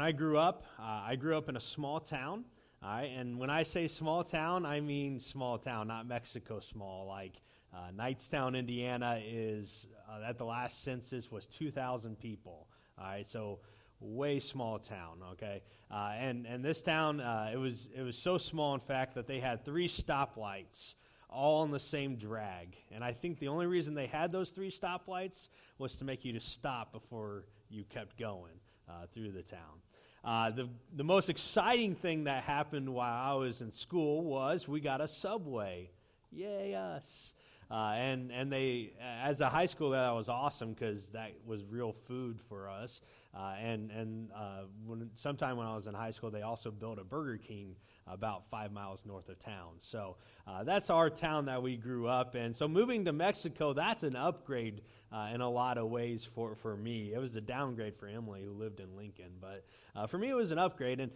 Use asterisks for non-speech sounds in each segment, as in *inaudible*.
when I grew up, uh, I grew up in a small town. And when I say small town, I mean small town, not Mexico small. Like uh, Knightstown, Indiana, is uh, at the last census was 2,000 people. All right, so way small town. Okay, uh, and and this town uh, it was it was so small, in fact, that they had three stoplights all on the same drag. And I think the only reason they had those three stoplights was to make you to stop before you kept going uh, through the town. Uh, the, the most exciting thing that happened while I was in school was we got a subway. Yay, us. Uh, and and they, as a high school, that was awesome because that was real food for us. Uh, and and uh, when, sometime when I was in high school, they also built a Burger King about five miles north of town. So uh, that's our town that we grew up in. So moving to Mexico, that's an upgrade uh, in a lot of ways for, for me. It was a downgrade for Emily, who lived in Lincoln. But uh, for me, it was an upgrade. And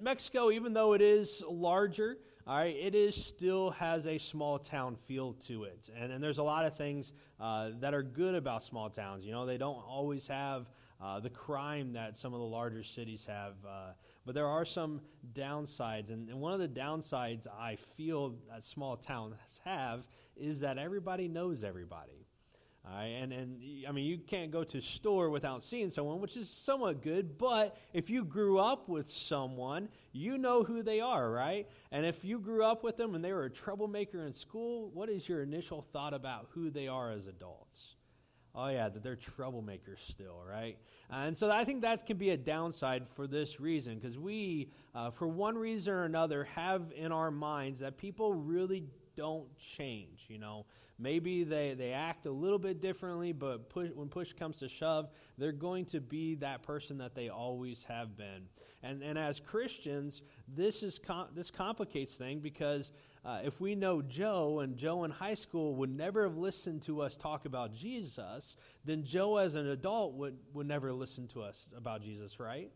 Mexico, even though it is larger, all right, it is still has a small town feel to it. And, and there's a lot of things uh, that are good about small towns. You know, they don't always have uh, the crime that some of the larger cities have. Uh, but there are some downsides. And, and one of the downsides I feel that small towns have is that everybody knows everybody. And, and I mean, you can't go to store without seeing someone, which is somewhat good. But if you grew up with someone, you know who they are, right? And if you grew up with them and they were a troublemaker in school, what is your initial thought about who they are as adults? Oh, yeah, that they're troublemakers still, right? And so I think that can be a downside for this reason, because we, uh, for one reason or another, have in our minds that people really don't change, you know. Maybe they, they act a little bit differently, but push, when push comes to shove, they're going to be that person that they always have been. And, and as Christians, this, is com- this complicates things because uh, if we know Joe, and Joe in high school would never have listened to us talk about Jesus, then Joe as an adult would, would never listen to us about Jesus, right?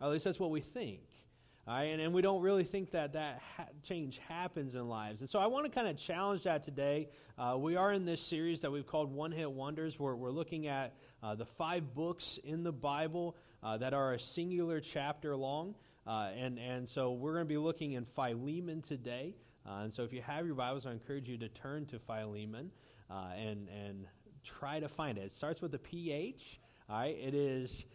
Or at least that's what we think. All right, and, and we don't really think that that ha- change happens in lives. And so I want to kind of challenge that today. Uh, we are in this series that we've called One Hit Wonders, where we're looking at uh, the five books in the Bible uh, that are a singular chapter long. Uh, and, and so we're going to be looking in Philemon today. Uh, and so if you have your Bibles, I encourage you to turn to Philemon uh, and, and try to find it. It starts with a PH. All right, it is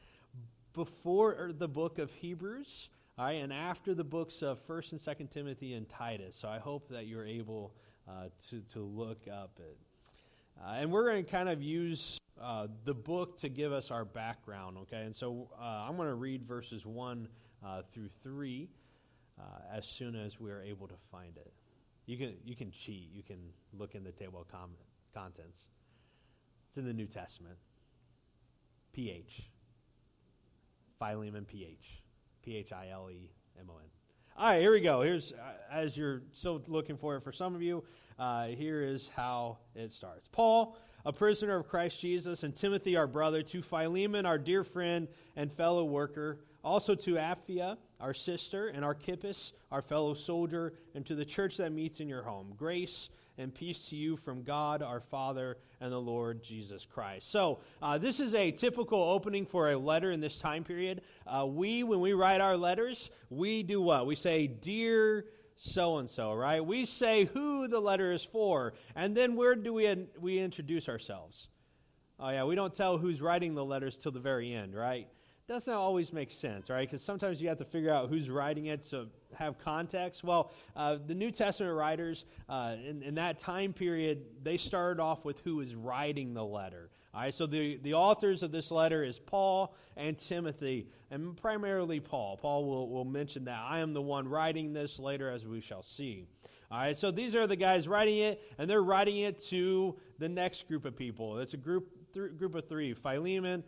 before the book of Hebrews. All right, and after the books of First and Second Timothy and Titus. So I hope that you're able uh, to to look up it. Uh, and we're going to kind of use uh, the book to give us our background. Okay, and so uh, I'm going to read verses one uh, through three uh, as soon as we are able to find it. You can, you can cheat. You can look in the table of com- contents. It's in the New Testament. PH. Philemon PH. P H I L E M O N. All right, here we go. Here's, uh, as you're still looking for it for some of you, uh, here is how it starts. Paul, a prisoner of Christ Jesus, and Timothy, our brother, to Philemon, our dear friend and fellow worker also to Apphia, our sister, and Archippus, our fellow soldier, and to the church that meets in your home. Grace and peace to you from God our Father and the Lord Jesus Christ. So, uh, this is a typical opening for a letter in this time period. Uh, we, when we write our letters, we do what? We say, Dear so and so, right? We say who the letter is for, and then where do we, we introduce ourselves? Oh, yeah, we don't tell who's writing the letters till the very end, right? Doesn't always make sense, right? Because sometimes you have to figure out who's writing it to have context. Well, uh, the New Testament writers uh, in, in, that time period, they started off with who is writing the letter. All right, so the, the authors of this letter is Paul and Timothy, and primarily Paul. Paul will, will mention that. I am the one writing this later, as we shall see. All right, so these are the guys writing it, and they're writing it to the next group of people. It's a group, th- group of three Philemon,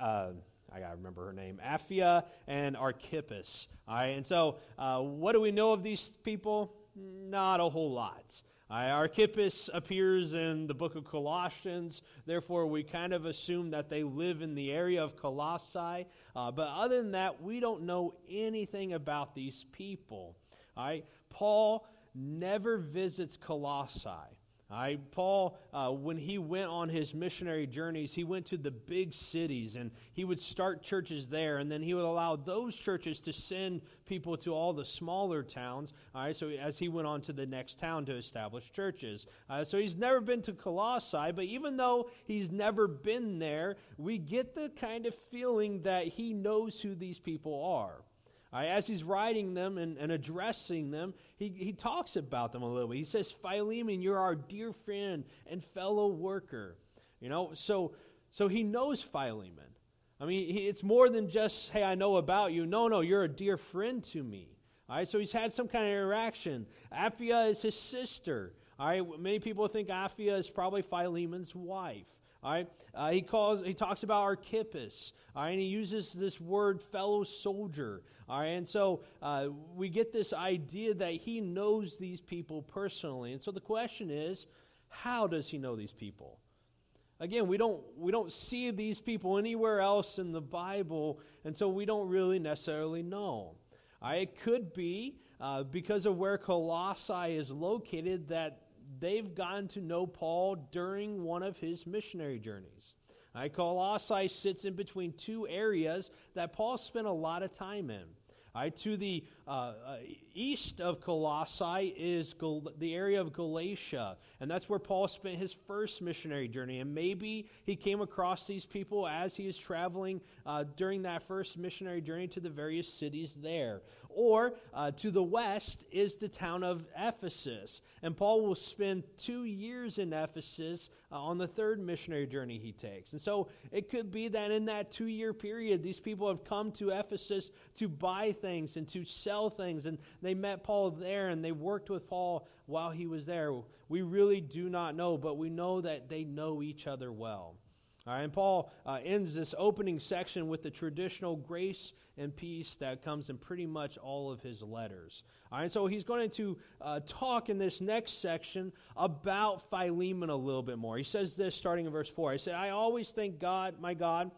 uh, I got to remember her name, Apphia and Archippus. All right, and so uh, what do we know of these people? Not a whole lot. Uh, Archippus appears in the book of Colossians, therefore, we kind of assume that they live in the area of Colossae. Uh, but other than that, we don't know anything about these people. All right? Paul never visits Colossae. Paul, uh, when he went on his missionary journeys, he went to the big cities and he would start churches there, and then he would allow those churches to send people to all the smaller towns. All right, so as he went on to the next town to establish churches. Uh, so he's never been to Colossae, but even though he's never been there, we get the kind of feeling that he knows who these people are. As he's writing them and, and addressing them, he, he talks about them a little bit. He says, Philemon, you're our dear friend and fellow worker. You know, so, so he knows Philemon. I mean, he, it's more than just, hey, I know about you. No, no, you're a dear friend to me. All right, so he's had some kind of interaction. Apphia is his sister. All right, many people think Apphia is probably Philemon's wife. All right, uh, he calls, he talks about Archippus. All right, and he uses this word fellow soldier. All right, and so uh, we get this idea that he knows these people personally. And so the question is, how does he know these people? Again, we don't, we don't see these people anywhere else in the Bible, and so we don't really necessarily know. All right, it could be uh, because of where Colossae is located that they've gotten to know Paul during one of his missionary journeys. Right, Colossae sits in between two areas that Paul spent a lot of time in. Right, to the uh, uh, east of Colossae is Gal- the area of Galatia, and that's where Paul spent his first missionary journey. And maybe he came across these people as he was traveling uh, during that first missionary journey to the various cities there. Or uh, to the west is the town of Ephesus, and Paul will spend two years in Ephesus uh, on the third missionary journey he takes. And so it could be that in that two year period, these people have come to Ephesus to buy things and to sell things. And they met Paul there and they worked with Paul while he was there. We really do not know, but we know that they know each other well. All right, and Paul uh, ends this opening section with the traditional grace and peace that comes in pretty much all of his letters. All right, so he's going to uh, talk in this next section about Philemon a little bit more. He says this starting in verse 4. I said, I always thank God, my God,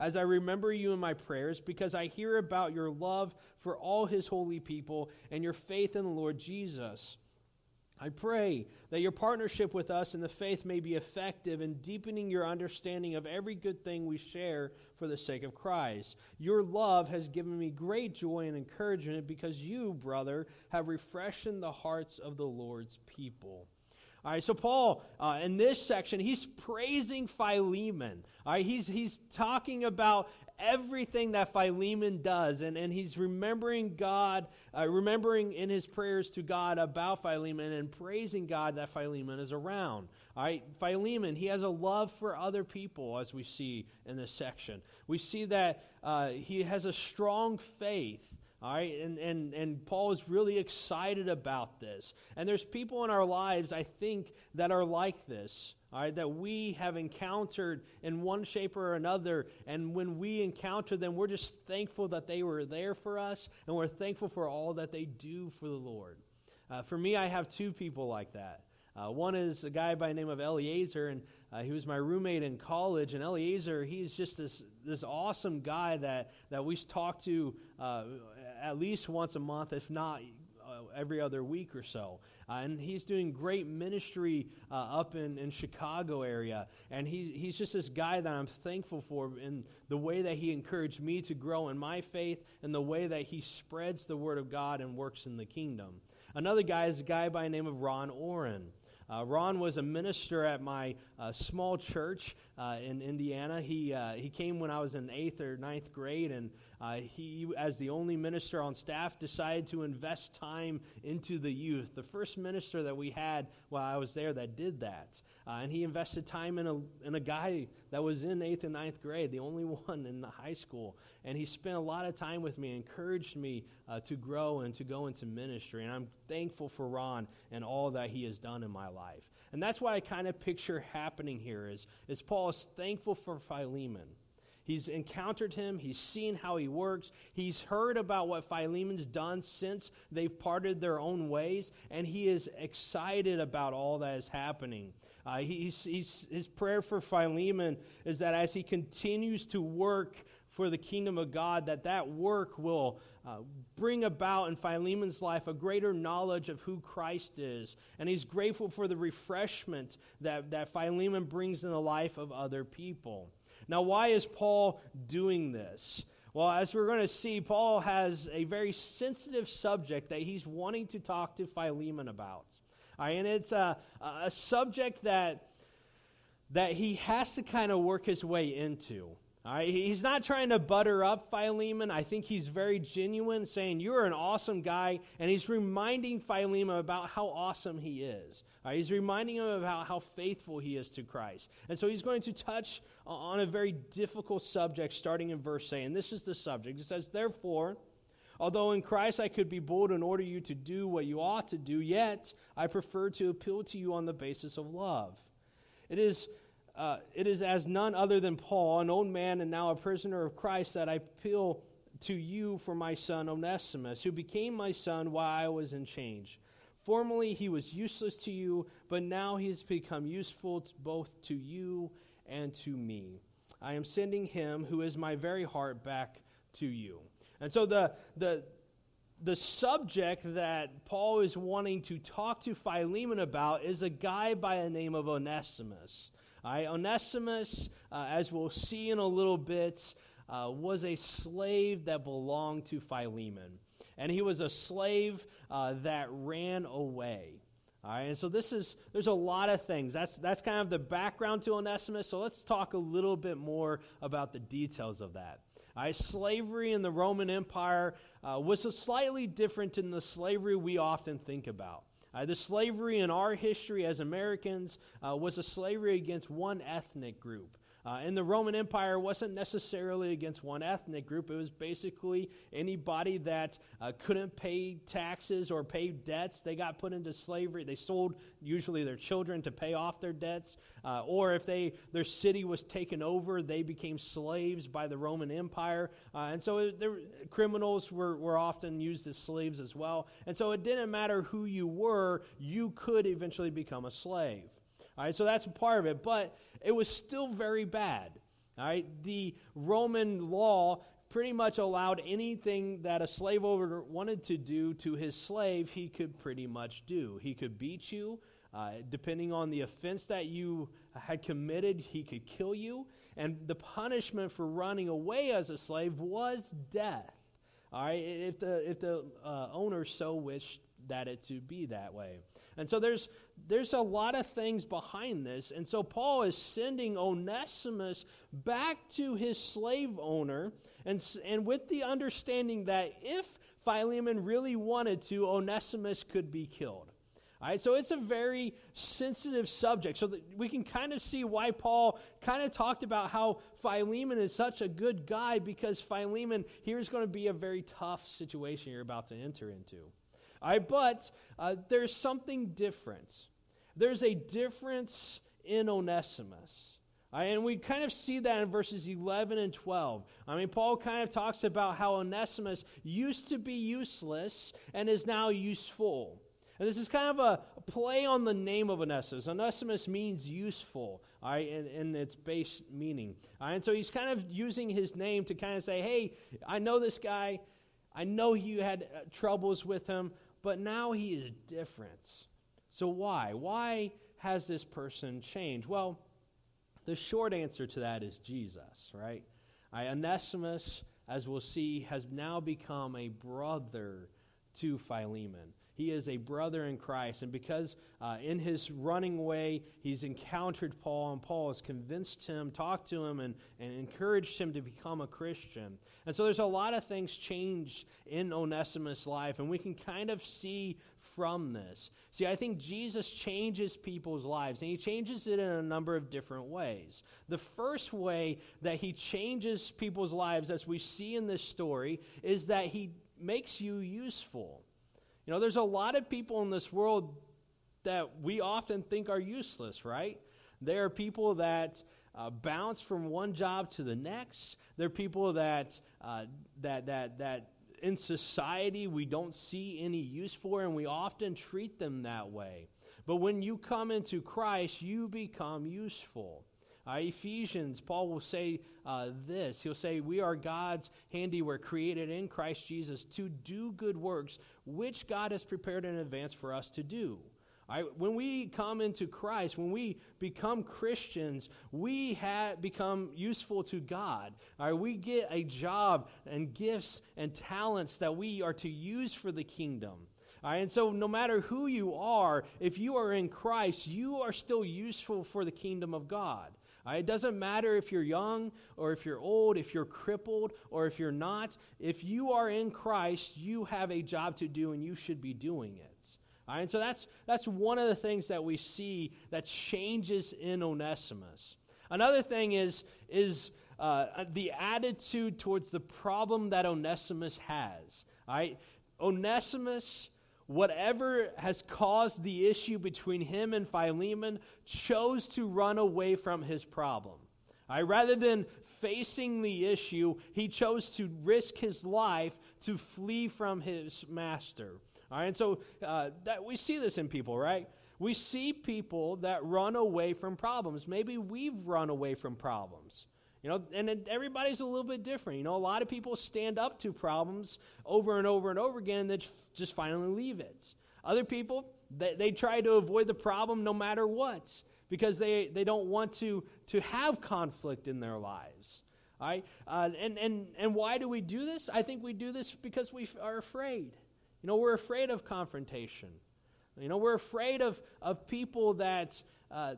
as I remember you in my prayers, because I hear about your love for all his holy people and your faith in the Lord Jesus. I pray that your partnership with us in the faith may be effective in deepening your understanding of every good thing we share for the sake of Christ. Your love has given me great joy and encouragement because you, brother, have refreshed the hearts of the Lord's people. All right, so Paul, uh, in this section, he's praising Philemon. All right, he's, he's talking about everything that Philemon does, and, and he's remembering God, uh, remembering in his prayers to God about Philemon and praising God that Philemon is around. All right, Philemon, he has a love for other people, as we see in this section. We see that uh, he has a strong faith. All right, and, and, and Paul is really excited about this. And there's people in our lives, I think, that are like this. All right, that we have encountered in one shape or another. And when we encounter them, we're just thankful that they were there for us, and we're thankful for all that they do for the Lord. Uh, for me, I have two people like that. Uh, one is a guy by the name of Eliezer, and uh, he was my roommate in college. And Eliezer, he's just this, this awesome guy that, that we talk to uh, at least once a month, if not uh, every other week or so. Uh, and he's doing great ministry uh, up in, in Chicago area. And he, he's just this guy that I'm thankful for in the way that he encouraged me to grow in my faith and the way that he spreads the word of God and works in the kingdom. Another guy is a guy by the name of Ron Oren. Uh, Ron was a minister at my uh, small church uh, in Indiana. He, uh, he came when I was in eighth or ninth grade, and uh, he, as the only minister on staff, decided to invest time into the youth. The first minister that we had while I was there that did that. Uh, and he invested time in a, in a guy that was in eighth and ninth grade, the only *laughs* one in the high school. And he spent a lot of time with me, encouraged me uh, to grow and to go into ministry. And I'm thankful for Ron and all that he has done in my life. And that's why I kind of picture happening here is, is Paul is thankful for Philemon. He's encountered him. He's seen how he works. He's heard about what Philemon's done since they've parted their own ways, and he is excited about all that is happening. Uh, he's, he's, his prayer for Philemon is that as he continues to work for the kingdom of God, that that work will uh, bring about in Philemon's life a greater knowledge of who Christ is. And he's grateful for the refreshment that, that Philemon brings in the life of other people. Now, why is Paul doing this? Well, as we're going to see, Paul has a very sensitive subject that he's wanting to talk to Philemon about. and it's a, a subject that, that he has to kind of work his way into. All right, he's not trying to butter up Philemon. I think he's very genuine, saying, You're an awesome guy. And he's reminding Philemon about how awesome he is. All right, he's reminding him about how faithful he is to Christ. And so he's going to touch on a very difficult subject starting in verse 8. And this is the subject. It says, Therefore, although in Christ I could be bold in order you to do what you ought to do, yet I prefer to appeal to you on the basis of love. It is uh, it is as none other than Paul, an old man and now a prisoner of Christ, that I appeal to you for my son Onesimus, who became my son while I was in change. Formerly he was useless to you, but now he has become useful to both to you and to me. I am sending him, who is my very heart, back to you. And so the, the, the subject that Paul is wanting to talk to Philemon about is a guy by the name of Onesimus. Onesimus, uh, as we'll see in a little bit, uh, was a slave that belonged to Philemon. And he was a slave uh, that ran away. All right, and so this is, there's a lot of things. That's, that's kind of the background to Onesimus. So let's talk a little bit more about the details of that. All right, slavery in the Roman Empire uh, was slightly different than the slavery we often think about. Uh, the slavery in our history as Americans uh, was a slavery against one ethnic group. Uh, and the Roman Empire wasn't necessarily against one ethnic group. It was basically anybody that uh, couldn't pay taxes or pay debts. They got put into slavery. They sold usually their children to pay off their debts. Uh, or if they, their city was taken over, they became slaves by the Roman Empire. Uh, and so criminals were, were often used as slaves as well. And so it didn't matter who you were, you could eventually become a slave. All right, so that's part of it, but it was still very bad. All right, the Roman law pretty much allowed anything that a slave owner wanted to do to his slave, he could pretty much do. He could beat you. Uh, depending on the offense that you had committed, he could kill you. And the punishment for running away as a slave was death. All right, if the, if the uh, owner so wished that it to be that way. And so there's, there's a lot of things behind this. And so Paul is sending Onesimus back to his slave owner, and, and with the understanding that if Philemon really wanted to, Onesimus could be killed. All right, so it's a very sensitive subject. So we can kind of see why Paul kind of talked about how Philemon is such a good guy because Philemon here is going to be a very tough situation you're about to enter into. Right, but uh, there's something different. There's a difference in Onesimus. Right, and we kind of see that in verses 11 and 12. I mean, Paul kind of talks about how Onesimus used to be useless and is now useful. And this is kind of a play on the name of Onesimus. Onesimus means useful, in, in its base meaning. And so he's kind of using his name to kind of say, hey, I know this guy. I know you had uh, troubles with him, but now he is different. So, why? Why has this person changed? Well, the short answer to that is Jesus, right? I, Onesimus, as we'll see, has now become a brother to Philemon. He is a brother in Christ. And because uh, in his running away, he's encountered Paul, and Paul has convinced him, talked to him, and, and encouraged him to become a Christian. And so there's a lot of things changed in Onesimus' life, and we can kind of see from this. See, I think Jesus changes people's lives, and he changes it in a number of different ways. The first way that he changes people's lives, as we see in this story, is that he makes you useful. You know, there's a lot of people in this world that we often think are useless, right? There are people that uh, bounce from one job to the next. There are people that, uh, that, that, that in society we don't see any use for, and we often treat them that way. But when you come into Christ, you become useful. Uh, Ephesians, Paul will say uh, this. He'll say, We are God's handiwork, created in Christ Jesus to do good works, which God has prepared in advance for us to do. Right? When we come into Christ, when we become Christians, we have become useful to God. Right? We get a job and gifts and talents that we are to use for the kingdom. Right? And so, no matter who you are, if you are in Christ, you are still useful for the kingdom of God. Right? It doesn't matter if you're young or if you're old, if you're crippled or if you're not. If you are in Christ, you have a job to do and you should be doing it. And so that's, that's one of the things that we see that changes in Onesimus. Another thing is, is uh, the attitude towards the problem that Onesimus has. Right? Onesimus, whatever has caused the issue between him and Philemon, chose to run away from his problem. Right? Rather than facing the issue, he chose to risk his life to flee from his master. All right, and so uh, that we see this in people, right? We see people that run away from problems. Maybe we've run away from problems. You know, and everybody's a little bit different. You know, a lot of people stand up to problems over and over and over again and then just finally leave it. Other people, they, they try to avoid the problem no matter what because they, they don't want to, to have conflict in their lives. All right? Uh, and, and, and why do we do this? I think we do this because we are afraid. You know, we're afraid of confrontation. You know, we're afraid of, of people that uh,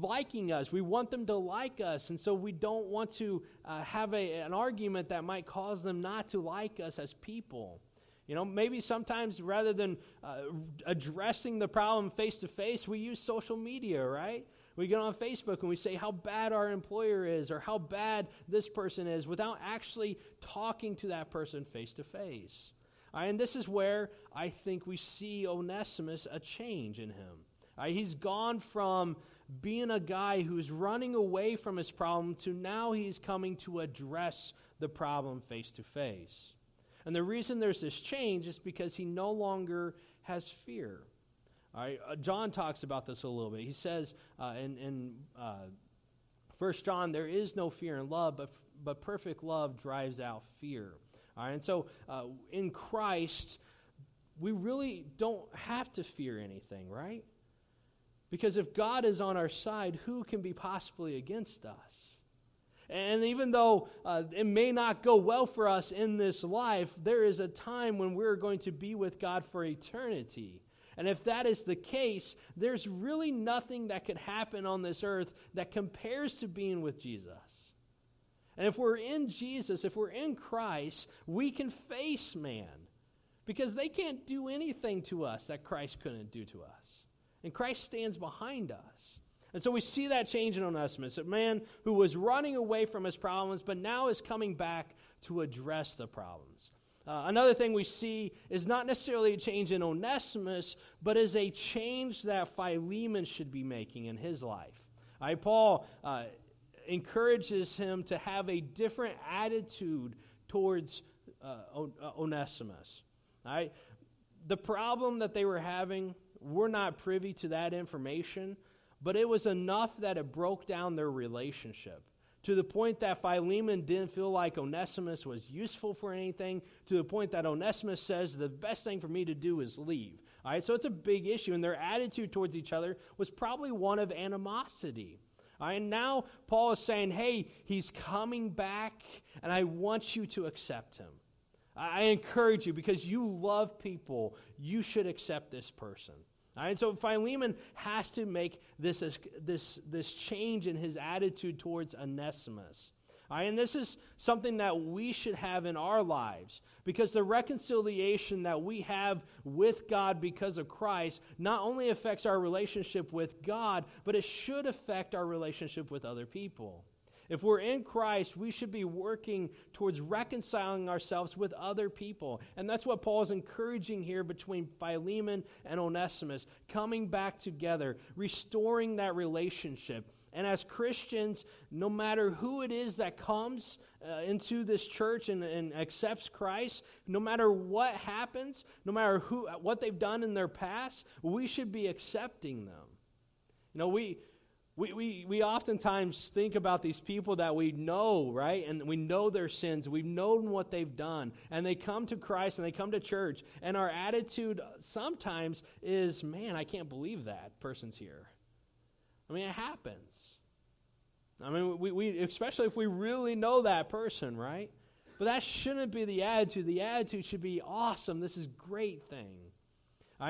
liking us. We want them to like us, and so we don't want to uh, have a, an argument that might cause them not to like us as people. You know, maybe sometimes rather than uh, addressing the problem face to face, we use social media, right? We get on Facebook and we say how bad our employer is or how bad this person is without actually talking to that person face to face. And this is where I think we see Onesimus a change in him. Right, he's gone from being a guy who's running away from his problem to now he's coming to address the problem face to face. And the reason there's this change is because he no longer has fear. All right, uh, John talks about this a little bit. He says uh, in, in uh, 1 John, there is no fear in love, but, but perfect love drives out fear. All right, and so uh, in Christ, we really don't have to fear anything, right? Because if God is on our side, who can be possibly against us? And even though uh, it may not go well for us in this life, there is a time when we're going to be with God for eternity. And if that is the case, there's really nothing that could happen on this earth that compares to being with Jesus. And if we're in Jesus, if we're in Christ, we can face man because they can't do anything to us that Christ couldn't do to us. And Christ stands behind us. And so we see that change in Onesimus, a man who was running away from his problems, but now is coming back to address the problems. Uh, another thing we see is not necessarily a change in Onesimus, but is a change that Philemon should be making in his life. I, Paul uh, encourages him to have a different attitude towards uh, uh, Onesimus. Right? The problem that they were having, we're not privy to that information, but it was enough that it broke down their relationship to the point that Philemon didn't feel like Onesimus was useful for anything, to the point that Onesimus says, The best thing for me to do is leave. All right, so it's a big issue, and their attitude towards each other was probably one of animosity. And now Paul is saying, hey, he's coming back, and I want you to accept him. I encourage you because you love people, you should accept this person. All right, so Philemon has to make this, this, this change in his attitude towards Onesimus. Right, and this is something that we should have in our lives because the reconciliation that we have with God because of Christ not only affects our relationship with God, but it should affect our relationship with other people. If we're in Christ, we should be working towards reconciling ourselves with other people. And that's what Paul is encouraging here between Philemon and Onesimus, coming back together, restoring that relationship. And as Christians, no matter who it is that comes uh, into this church and, and accepts Christ, no matter what happens, no matter who, what they've done in their past, we should be accepting them. You know, we, We, we, we oftentimes think about these people that we know, right? And we know their sins. We've known what they've done. And they come to Christ and they come to church. And our attitude sometimes is, man, I can't believe that person's here. I mean, it happens. I mean, we, we, especially if we really know that person, right? But that shouldn't be the attitude. The attitude should be awesome. This is great thing.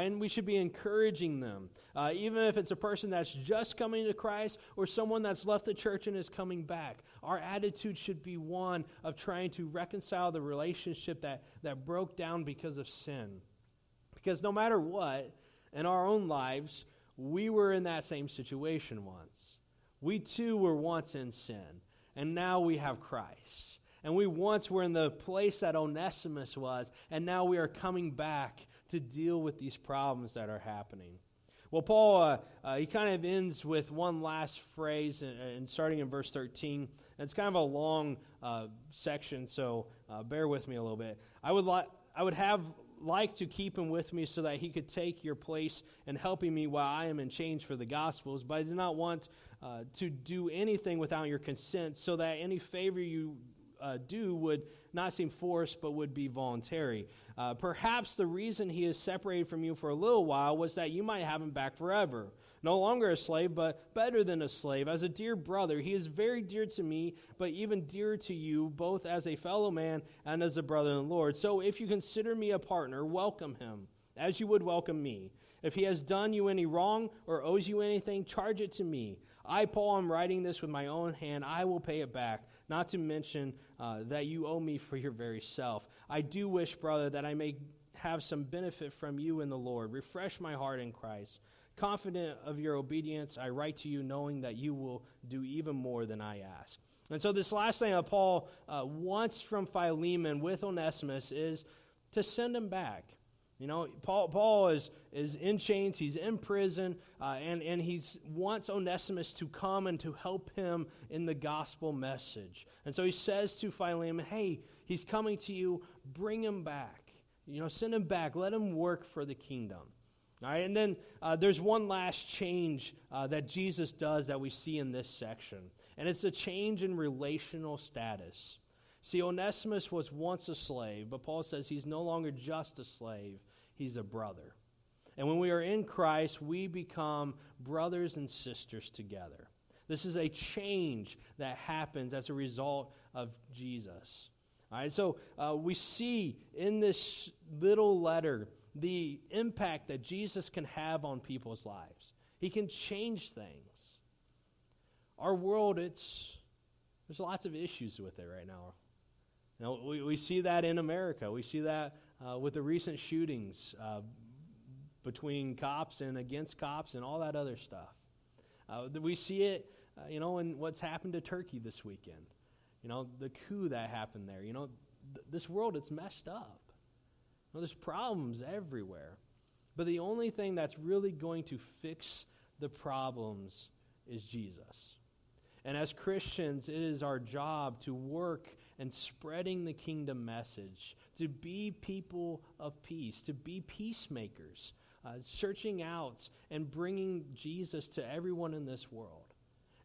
And we should be encouraging them. Uh, even if it's a person that's just coming to Christ or someone that's left the church and is coming back. Our attitude should be one of trying to reconcile the relationship that, that broke down because of sin. Because no matter what, in our own lives, we were in that same situation once. We too were once in sin, and now we have Christ. And we once were in the place that Onesimus was, and now we are coming back to deal with these problems that are happening. Well, Paul, uh, uh, he kind of ends with one last phrase, and, and starting in verse 13. it's kind of a long uh, section, so uh, bear with me a little bit. I would, li- I would have liked to keep him with me so that he could take your place in helping me while I am in change for the Gospels, but I did not want uh, to do anything without your consent so that any favor you uh, do would not seem forced but would be voluntary. Uh, perhaps the reason he is separated from you for a little while was that you might have him back forever. No longer a slave, but better than a slave. As a dear brother, he is very dear to me, but even dearer to you, both as a fellow man and as a brother in the Lord. So if you consider me a partner, welcome him, as you would welcome me. If he has done you any wrong or owes you anything, charge it to me. I, Paul, am writing this with my own hand. I will pay it back, not to mention uh, that you owe me for your very self. I do wish, brother, that I may have some benefit from you in the Lord. Refresh my heart in Christ. Confident of your obedience, I write to you knowing that you will do even more than I ask. And so, this last thing that Paul uh, wants from Philemon with Onesimus is to send him back. You know, Paul, Paul is, is in chains, he's in prison, uh, and, and he wants Onesimus to come and to help him in the gospel message. And so he says to Philemon, Hey, he's coming to you, bring him back. You know, send him back, let him work for the kingdom. All right, and then uh, there's one last change uh, that Jesus does that we see in this section, and it's a change in relational status. See, Onesimus was once a slave, but Paul says he's no longer just a slave, he's a brother. And when we are in Christ, we become brothers and sisters together. This is a change that happens as a result of Jesus. All right, so uh, we see in this little letter the impact that Jesus can have on people's lives. He can change things. Our world, it's there's lots of issues with it right now. You know, we, we see that in America. We see that uh, with the recent shootings uh, between cops and against cops and all that other stuff. Uh, we see it, uh, you know, in what's happened to Turkey this weekend. You know, the coup that happened there. You know, th- this world, it's messed up. You know, there's problems everywhere. But the only thing that's really going to fix the problems is Jesus. And as Christians, it is our job to work and spreading the kingdom message, to be people of peace, to be peacemakers, uh, searching out and bringing Jesus to everyone in this world.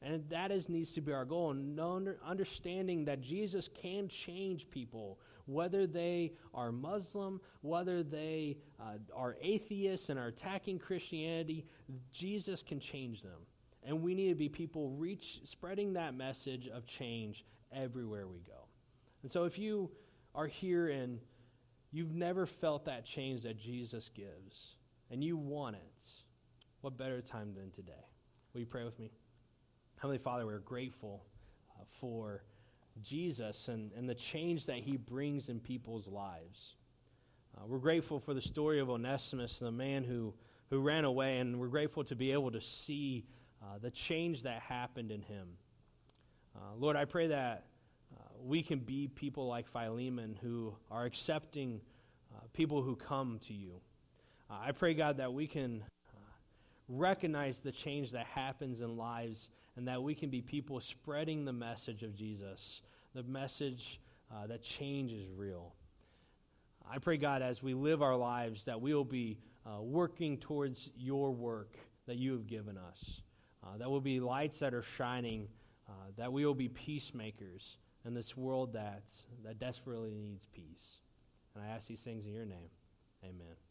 And that is needs to be our goal, and understanding that Jesus can change people, whether they are Muslim, whether they uh, are atheists and are attacking Christianity, Jesus can change them. And we need to be people reach spreading that message of change everywhere we go. And so if you are here and you've never felt that change that Jesus gives, and you want it, what better time than today? Will you pray with me? Heavenly Father, we're grateful uh, for Jesus and, and the change that he brings in people's lives. Uh, we're grateful for the story of Onesimus, the man who, who ran away, and we're grateful to be able to see uh, the change that happened in him. Uh, Lord, I pray that we can be people like Philemon who are accepting uh, people who come to you. I pray, God, that we can recognize the change that happens in lives and that we can be people spreading the message of Jesus, the message uh, that change is real. I pray, God, as we live our lives, that we will be uh, working towards your work that you have given us. Uh, uh, that we'll be lights that are shining, uh, that we will be peacemakers in this world that, that desperately needs peace. And I ask these things in your name. Amen.